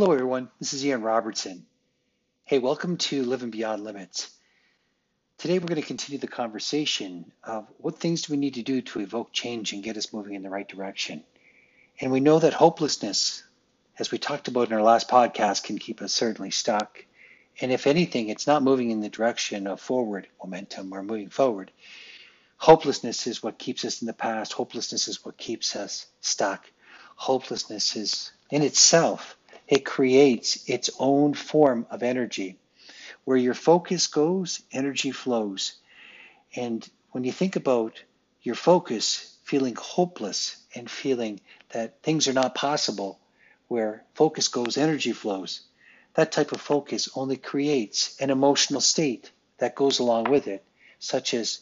Hello, everyone. This is Ian Robertson. Hey, welcome to Living Beyond Limits. Today, we're going to continue the conversation of what things do we need to do to evoke change and get us moving in the right direction. And we know that hopelessness, as we talked about in our last podcast, can keep us certainly stuck. And if anything, it's not moving in the direction of forward momentum or moving forward. Hopelessness is what keeps us in the past. Hopelessness is what keeps us stuck. Hopelessness is in itself it creates its own form of energy. Where your focus goes, energy flows. And when you think about your focus feeling hopeless and feeling that things are not possible, where focus goes, energy flows, that type of focus only creates an emotional state that goes along with it, such as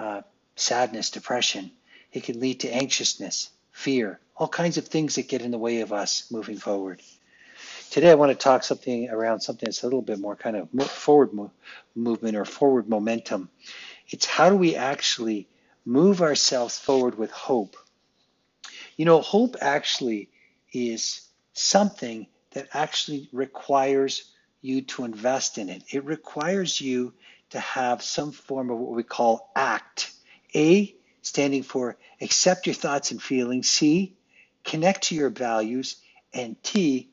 uh, sadness, depression. It can lead to anxiousness, fear, all kinds of things that get in the way of us moving forward. Today, I want to talk something around something that's a little bit more kind of forward mo- movement or forward momentum. It's how do we actually move ourselves forward with hope? You know, hope actually is something that actually requires you to invest in it. It requires you to have some form of what we call ACT. A, standing for accept your thoughts and feelings. C, connect to your values. And T,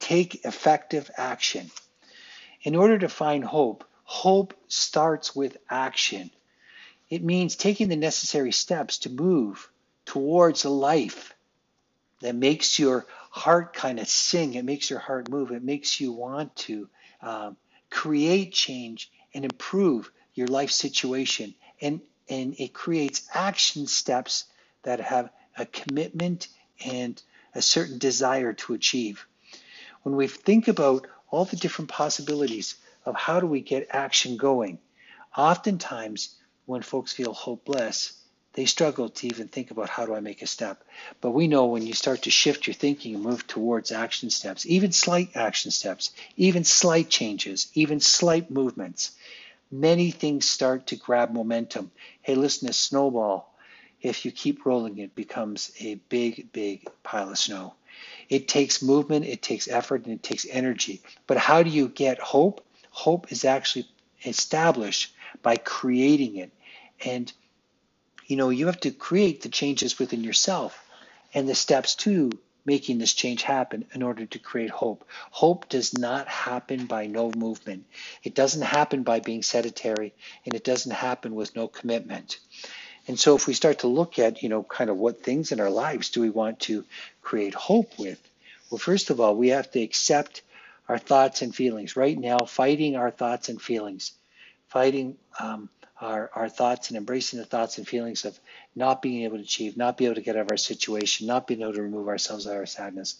Take effective action. In order to find hope, hope starts with action. It means taking the necessary steps to move towards a life that makes your heart kind of sing. It makes your heart move. It makes you want to um, create change and improve your life situation. And, and it creates action steps that have a commitment and a certain desire to achieve when we think about all the different possibilities of how do we get action going, oftentimes when folks feel hopeless, they struggle to even think about how do I make a step. But we know when you start to shift your thinking and move towards action steps, even slight action steps, even slight changes, even slight movements, many things start to grab momentum. Hey, listen, a snowball, if you keep rolling, it becomes a big, big pile of snow. It takes movement, it takes effort, and it takes energy. But how do you get hope? Hope is actually established by creating it. And you know, you have to create the changes within yourself and the steps to making this change happen in order to create hope. Hope does not happen by no movement. It doesn't happen by being sedentary and it doesn't happen with no commitment. And so if we start to look at, you know, kind of what things in our lives do we want to create hope with? Well, first of all, we have to accept our thoughts and feelings. Right now, fighting our thoughts and feelings, fighting um, our, our thoughts and embracing the thoughts and feelings of not being able to achieve, not being able to get out of our situation, not being able to remove ourselves out of our sadness.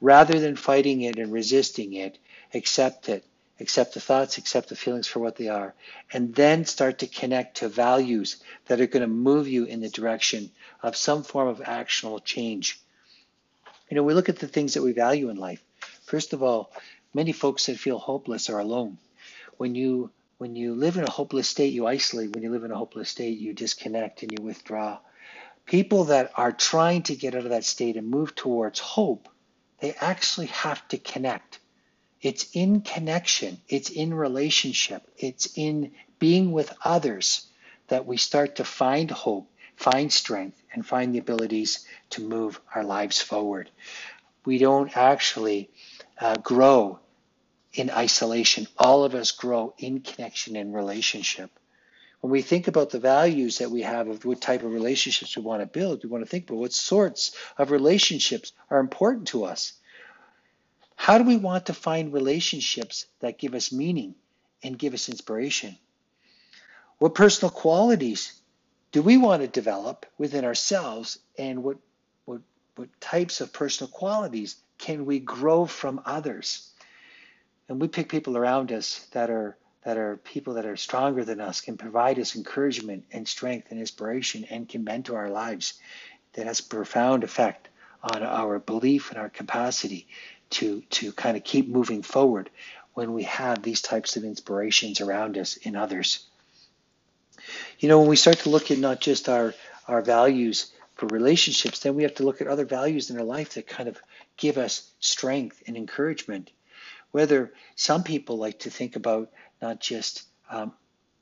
Rather than fighting it and resisting it, accept it, accept the thoughts, accept the feelings for what they are, and then start to connect to values that are going to move you in the direction of some form of actionable change. You know, we look at the things that we value in life. First of all, many folks that feel hopeless are alone. When you when you live in a hopeless state, you isolate. When you live in a hopeless state, you disconnect and you withdraw. People that are trying to get out of that state and move towards hope, they actually have to connect it's in connection, it's in relationship, it's in being with others that we start to find hope, find strength, and find the abilities to move our lives forward. We don't actually uh, grow in isolation. All of us grow in connection and relationship. When we think about the values that we have of what type of relationships we want to build, we want to think about what sorts of relationships are important to us. How do we want to find relationships that give us meaning and give us inspiration? What personal qualities do we want to develop within ourselves and what, what, what types of personal qualities can we grow from others? And we pick people around us that are that are people that are stronger than us, can provide us encouragement and strength and inspiration and can mentor our lives. That has a profound effect on our belief and our capacity to to kind of keep moving forward when we have these types of inspirations around us in others. You know, when we start to look at not just our our values for relationships, then we have to look at other values in our life that kind of give us strength and encouragement. Whether some people like to think about not just um,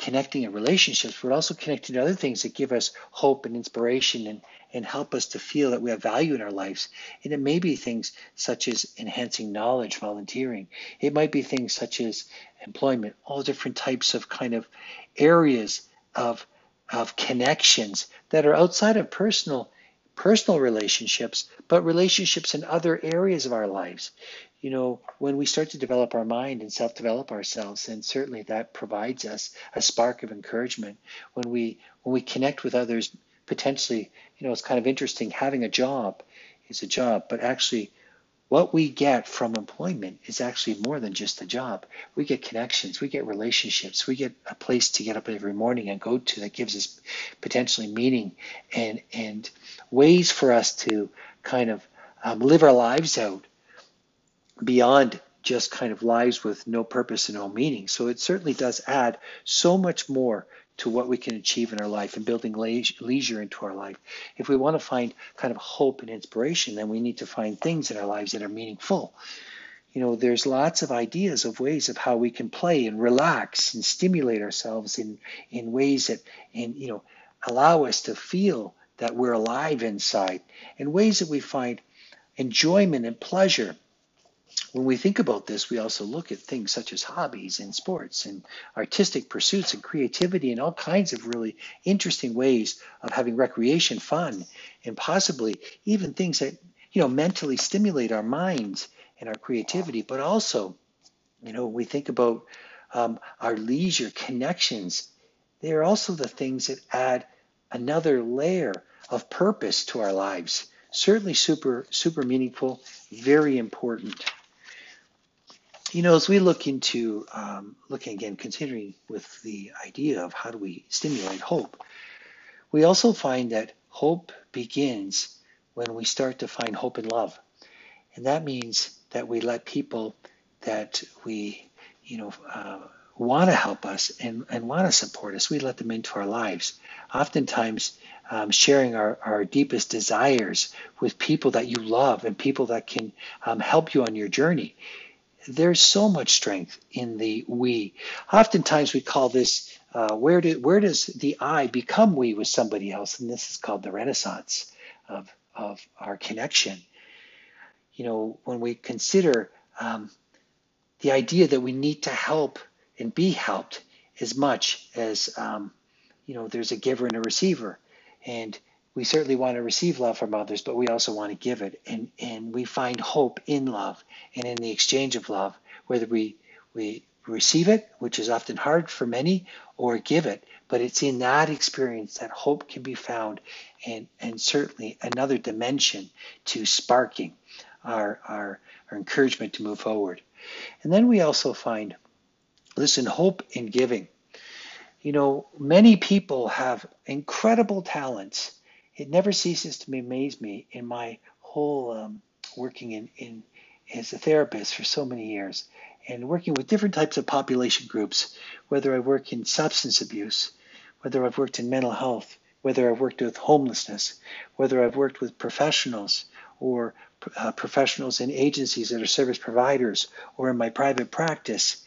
connecting in relationships, but also connecting to other things that give us hope and inspiration and, and help us to feel that we have value in our lives. And it may be things such as enhancing knowledge, volunteering. It might be things such as employment, all different types of kind of areas of, of connections that are outside of personal personal relationships, but relationships in other areas of our lives you know, when we start to develop our mind and self-develop ourselves, then certainly that provides us a spark of encouragement. When we when we connect with others, potentially, you know, it's kind of interesting. Having a job is a job, but actually, what we get from employment is actually more than just a job. We get connections, we get relationships, we get a place to get up every morning and go to that gives us potentially meaning and and ways for us to kind of um, live our lives out beyond just kind of lives with no purpose and no meaning. So it certainly does add so much more to what we can achieve in our life and building leisure into our life. If we want to find kind of hope and inspiration, then we need to find things in our lives that are meaningful. You know, there's lots of ideas of ways of how we can play and relax and stimulate ourselves in, in ways that, in, you know, allow us to feel that we're alive inside, in ways that we find enjoyment and pleasure when we think about this, we also look at things such as hobbies and sports and artistic pursuits and creativity and all kinds of really interesting ways of having recreation, fun, and possibly even things that, you know, mentally stimulate our minds and our creativity, but also, you know, we think about um, our leisure connections. They are also the things that add another layer of purpose to our lives. Certainly super, super meaningful, very important you know, as we look into um, looking again, continuing with the idea of how do we stimulate hope, we also find that hope begins when we start to find hope in love. And that means that we let people that we, you know, uh, want to help us and, and want to support us, we let them into our lives. Oftentimes, um, sharing our, our deepest desires with people that you love and people that can um, help you on your journey there's so much strength in the we. Oftentimes we call this uh, where, do, where does the I become we with somebody else? And this is called the renaissance of, of our connection. You know, when we consider um, the idea that we need to help and be helped as much as, um, you know, there's a giver and a receiver. And we certainly want to receive love from others, but we also want to give it. And, and we find hope in love and in the exchange of love, whether we, we receive it, which is often hard for many, or give it. But it's in that experience that hope can be found and, and certainly another dimension to sparking our, our, our encouragement to move forward. And then we also find, listen, hope in giving. You know, many people have incredible talents it never ceases to amaze me in my whole um, working in, in as a therapist for so many years and working with different types of population groups, whether I work in substance abuse, whether I've worked in mental health, whether I've worked with homelessness, whether I've worked with professionals or uh, professionals in agencies that are service providers or in my private practice.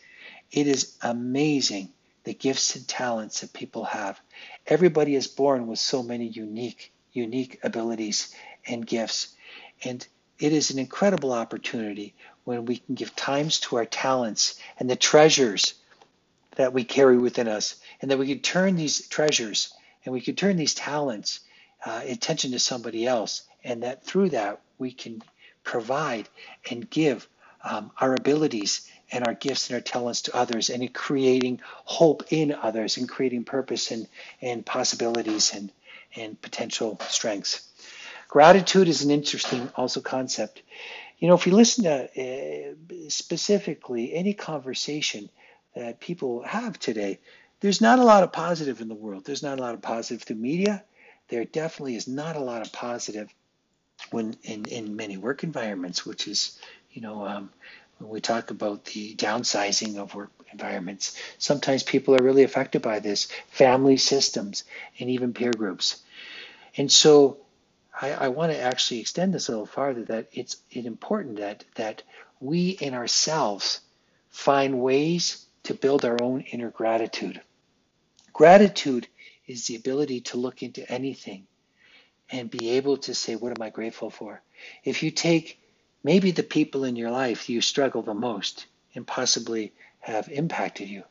It is amazing the gifts and talents that people have. Everybody is born with so many unique unique abilities and gifts. And it is an incredible opportunity when we can give times to our talents and the treasures that we carry within us, and that we can turn these treasures and we can turn these talents uh, attention to somebody else, and that through that we can provide and give um, our abilities and our gifts and our talents to others, and in creating hope in others, and creating purpose and, and possibilities and and potential strengths. Gratitude is an interesting also concept. You know, if you listen to uh, specifically any conversation that people have today, there's not a lot of positive in the world. There's not a lot of positive through media. There definitely is not a lot of positive when in, in many work environments, which is, you know, um, when we talk about the downsizing of work environments, sometimes people are really affected by this, family systems, and even peer groups. And so I, I want to actually extend this a little farther that it's important that that we in ourselves find ways to build our own inner gratitude. Gratitude is the ability to look into anything and be able to say, What am I grateful for? If you take maybe the people in your life you struggle the most and possibly have impacted you,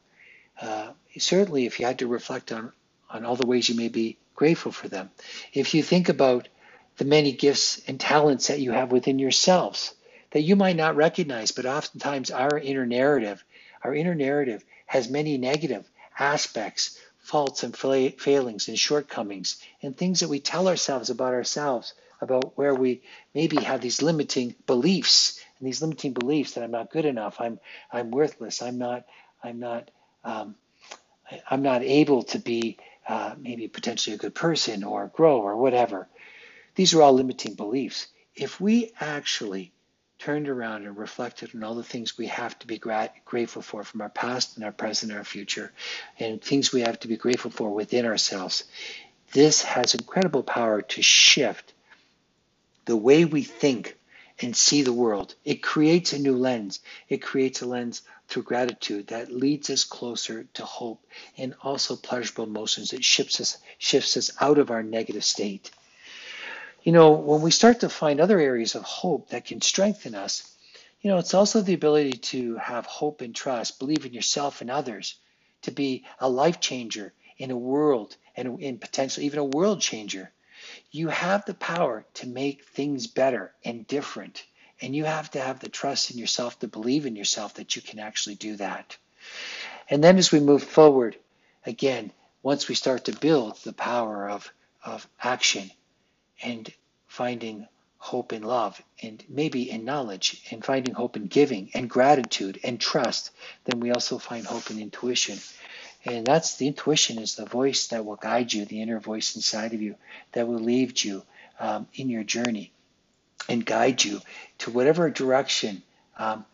uh, certainly if you had to reflect on, on all the ways you may be grateful for them, if you think about the many gifts and talents that you have within yourselves that you might not recognize, but oftentimes our inner narrative, our inner narrative has many negative aspects, faults and failings and shortcomings, and things that we tell ourselves about ourselves, about where we maybe have these limiting beliefs and these limiting beliefs that I'm not good enough, I'm I'm worthless, I'm not I'm not um, I'm not able to be uh, maybe potentially a good person or grow or whatever. These are all limiting beliefs. If we actually turned around and reflected on all the things we have to be grateful for from our past and our present and our future, and things we have to be grateful for within ourselves, this has incredible power to shift the way we think and see the world. It creates a new lens. It creates a lens through gratitude that leads us closer to hope and also pleasurable emotions. It shifts us, shifts us out of our negative state you know, when we start to find other areas of hope that can strengthen us, you know, it's also the ability to have hope and trust, believe in yourself and others, to be a life changer in a world and in potentially even a world changer. You have the power to make things better and different. And you have to have the trust in yourself to believe in yourself that you can actually do that. And then as we move forward, again, once we start to build the power of, of action and finding hope in love and maybe in knowledge and finding hope in giving and gratitude and trust, then we also find hope in intuition. And that's the intuition is the voice that will guide you, the inner voice inside of you that will lead you um, in your journey and guide you to whatever direction um,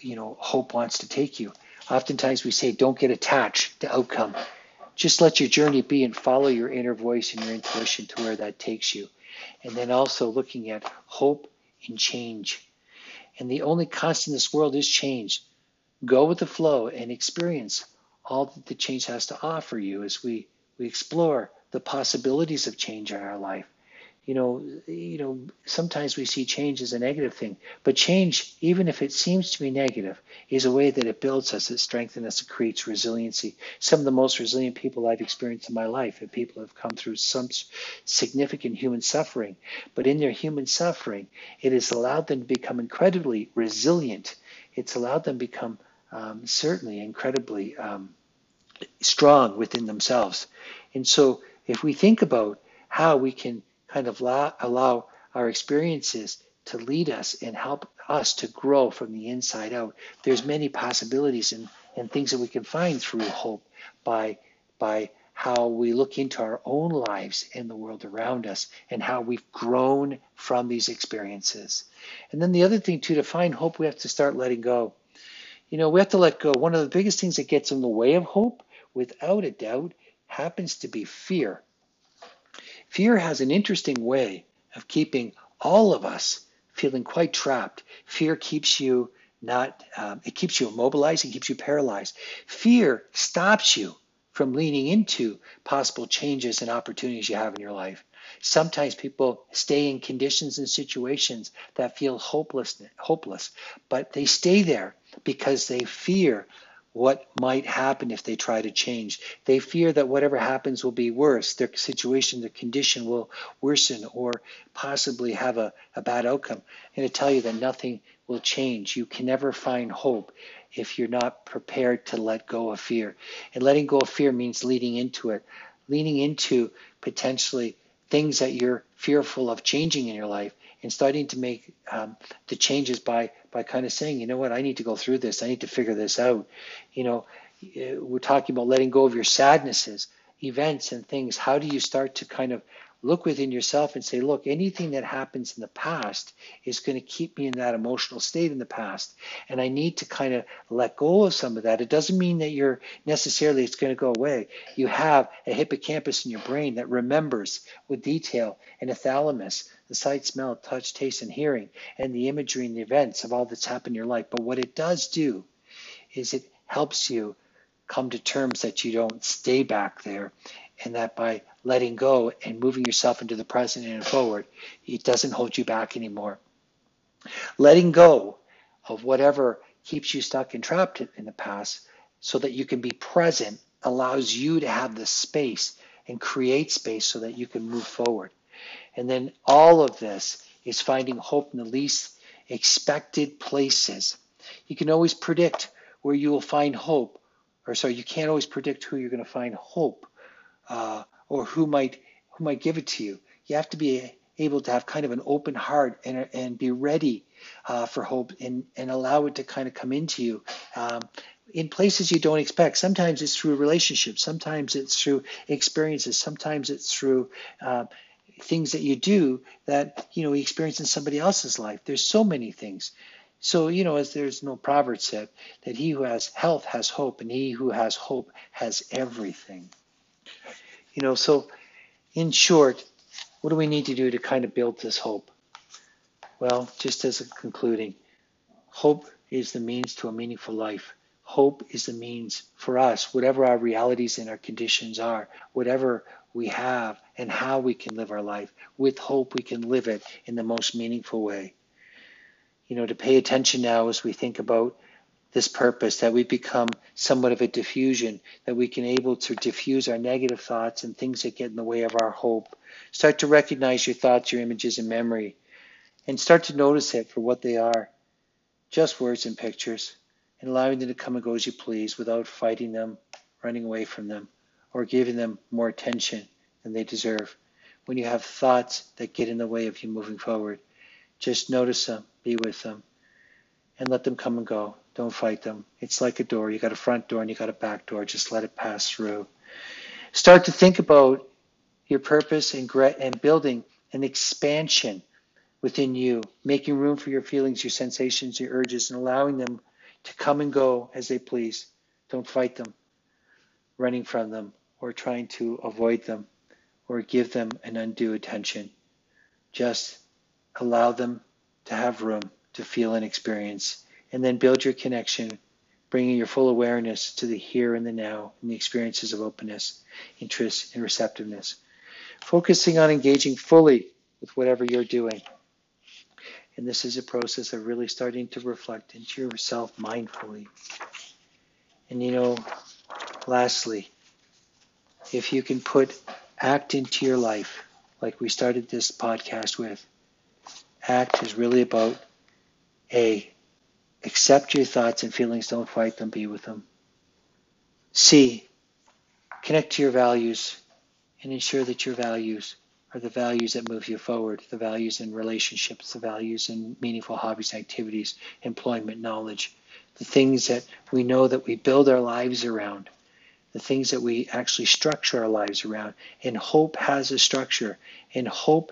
you know hope wants to take you. Oftentimes we say, don't get attached to outcome. Just let your journey be and follow your inner voice and your intuition to where that takes you. And then also looking at hope and change. And the only constant in this world is change. Go with the flow and experience all that the change has to offer you as we, we explore the possibilities of change in our life you know, you know, sometimes we see change as a negative thing, but change, even if it seems to be negative, is a way that it builds us, it strengthens us, it creates resiliency. Some of the most resilient people I've experienced in my life are people have come through some significant human suffering, but in their human suffering, it has allowed them to become incredibly resilient. It's allowed them to become um, certainly incredibly um, strong within themselves. And so, if we think about how we can kind of allow, allow our experiences to lead us and help us to grow from the inside out. There's many possibilities and, and things that we can find through hope by by how we look into our own lives and the world around us and how we've grown from these experiences. And then the other thing too, to find hope, we have to start letting go. You know, we have to let go. One of the biggest things that gets in the way of hope, without a doubt, happens to be fear. Fear has an interesting way of keeping all of us feeling quite trapped. Fear keeps you not, um, it keeps you immobilized, it keeps you paralyzed. Fear stops you from leaning into possible changes and opportunities you have in your life. Sometimes people stay in conditions and situations that feel hopeless, hopeless, but they stay there because they fear what might happen if they try to change. They fear that whatever happens will be worse. Their situation, their condition will worsen or possibly have a, a bad outcome. I'm going to tell you that nothing will change. You can never find hope if you're not prepared to let go of fear. And letting go of fear means leading into it, leaning into potentially things that you're fearful of changing in your life and starting to make um, the changes by by kind of saying, you know what, I need to go through this. I need to figure this out. You know, eh, we're talking about letting go of your sadnesses, events, and things. How do you start to kind of look within yourself and say, look, anything that happens in the past is going to keep me in that emotional state in the past. And I need to kind of let go of some of that. It doesn't mean that you're necessarily it's going to go away. You have a hippocampus in your brain that remembers with detail and a thalamus, the sight, smell, touch, taste, and hearing, and the imagery and the events of all that's happened in your life. But what it does do is it helps you come to terms that you don't stay back there and that by letting go and moving yourself into the present and forward, it doesn't hold you back anymore. Letting go of whatever keeps you stuck and trapped in the past so that you can be present allows you to have the space and create space so that you can move forward. And then all of this is finding hope in the least expected places. You can always predict where you will find hope, or sorry, you can't always predict who you're going to find hope uh, or who might who might give it to you. You have to be able to have kind of an open heart and, and be ready uh, for hope and, and allow it to kind of come into you um, in places you don't expect. Sometimes it's through relationships, sometimes it's through experiences, sometimes it's through uh, things that you do that you know you experience in somebody else's life. There's so many things. So you know, as there's no proverb said that he who has health has hope, and he who has hope has everything. You know, so in short, what do we need to do to kind of build this hope? Well, just as a concluding, hope is the means to a meaningful life. Hope is the means for us, whatever our realities and our conditions are, whatever we have and how we can live our life. With hope, we can live it in the most meaningful way. You know, to pay attention now as we think about this purpose, that we become somewhat of a diffusion, that we can able to diffuse our negative thoughts and things that get in the way of our hope. Start to recognize your thoughts, your images, and memory, and start to notice it for what they are, just words and pictures, and allowing them to come and go as you please without fighting them, running away from them, or giving them more attention than they deserve. When you have thoughts that get in the way of you moving forward, just notice them, be with them, and let them come and go. Don't fight them. It's like a door. You got a front door and you got a back door. Just let it pass through. Start to think about your purpose and, and building an expansion within you, making room for your feelings, your sensations, your urges, and allowing them to come and go as they please. Don't fight them, running from them, or trying to avoid them, or give them an undue attention. Just allow them to have room to feel and experience and then build your connection, bringing your full awareness to the here and the now and the experiences of openness, interest, and receptiveness. Focusing on engaging fully with whatever you're doing. And this is a process of really starting to reflect into yourself mindfully. And you know, lastly, if you can put act into your life, like we started this podcast with, act is really about A, Accept your thoughts and feelings, don't fight them, be with them. C. Connect to your values and ensure that your values are the values that move you forward, the values in relationships, the values in meaningful hobbies, activities, employment, knowledge, the things that we know that we build our lives around, the things that we actually structure our lives around. And hope has a structure, and hope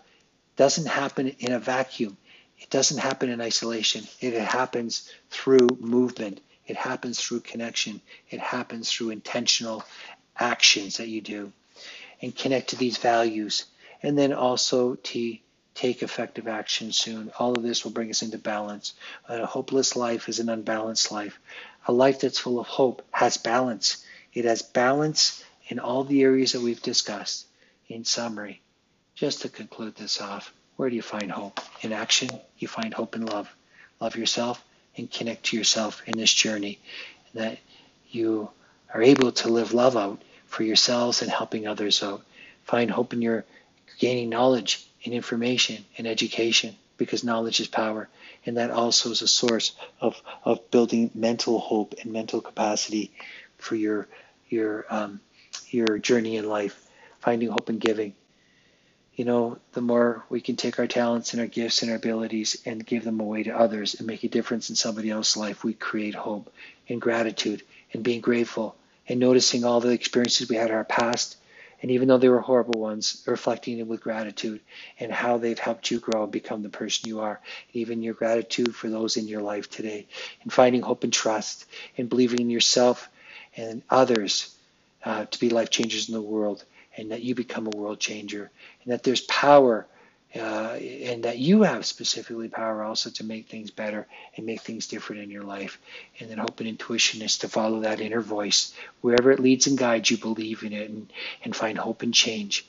doesn't happen in a vacuum. It doesn't happen in isolation. It happens through movement. It happens through connection. It happens through intentional actions that you do. And connect to these values. And then also to take effective action soon. All of this will bring us into balance. A hopeless life is an unbalanced life. A life that's full of hope has balance. It has balance in all the areas that we've discussed. In summary, just to conclude this off, where do you find hope? In action, you find hope in love. Love yourself and connect to yourself in this journey. That you are able to live love out for yourselves and helping others out. Find hope in your gaining knowledge and information and education because knowledge is power. And that also is a source of, of building mental hope and mental capacity for your your um, your journey in life. Finding hope and giving you know, the more we can take our talents and our gifts and our abilities and give them away to others and make a difference in somebody else's life, we create hope and gratitude and being grateful and noticing all the experiences we had in our past And even though they were horrible ones, reflecting it with gratitude and how they've helped you grow and become the person you are. Even your gratitude for those in your life today. And finding hope and trust and believing in yourself and others uh, to be life changers in the world and that you become a world changer and that there's power uh, and that you have specifically power also to make things better and make things different in your life. And then hope and intuition is to follow that inner voice. Wherever it leads and guides you, believe in it and, and find hope and change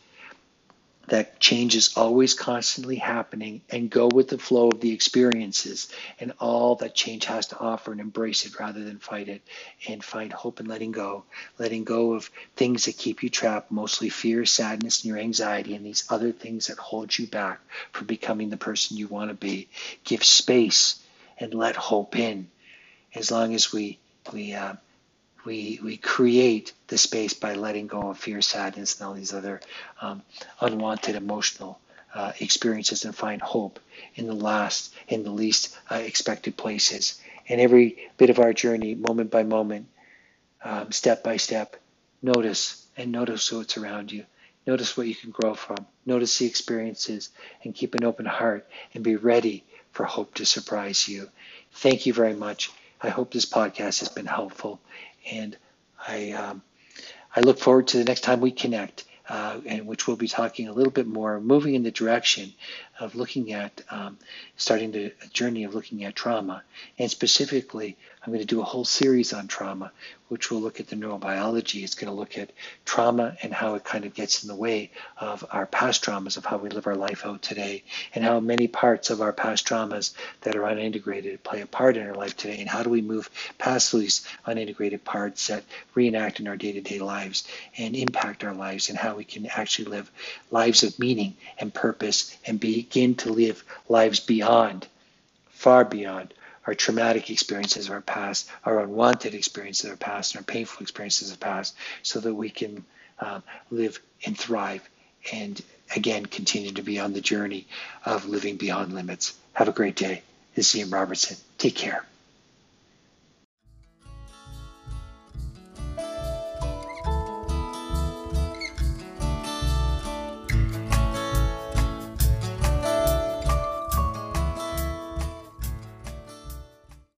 that change is always constantly happening and go with the flow of the experiences and all that change has to offer and embrace it rather than fight it and find hope in letting go. Letting go of things that keep you trapped mostly fear sadness and your anxiety and these other things that hold you back from becoming the person you want to be. Give space and let hope in. As long as we we uh, we we create the space by letting go of fear, sadness, and all these other um, unwanted emotional uh, experiences, and find hope in the last, in the least uh, expected places. And every bit of our journey, moment by moment, um, step by step, notice and notice what's around you. Notice what you can grow from. Notice the experiences and keep an open heart and be ready for hope to surprise you. Thank you very much. I hope this podcast has been helpful and I um, I look forward to the next time we connect, uh, and which we'll be talking a little bit more, moving in the direction of looking at um, starting the journey of looking at trauma, and specifically, I'm going to do a whole series on trauma, which will look at the neurobiology. It's going to look at trauma and how it kind of gets in the way of our past traumas, of how we live our life out today, and how many parts of our past traumas that are unintegrated play a part in our life today, and how do we move past these unintegrated parts that reenact in our day-to-day lives and impact our lives, and how we can actually live lives of meaning and purpose and begin to live lives beyond, far beyond our traumatic experiences of our past, our unwanted experiences of our past, and our painful experiences of past, so that we can um, live and thrive and again continue to be on the journey of living beyond limits. Have a great day. This is Ian Robertson. Take care.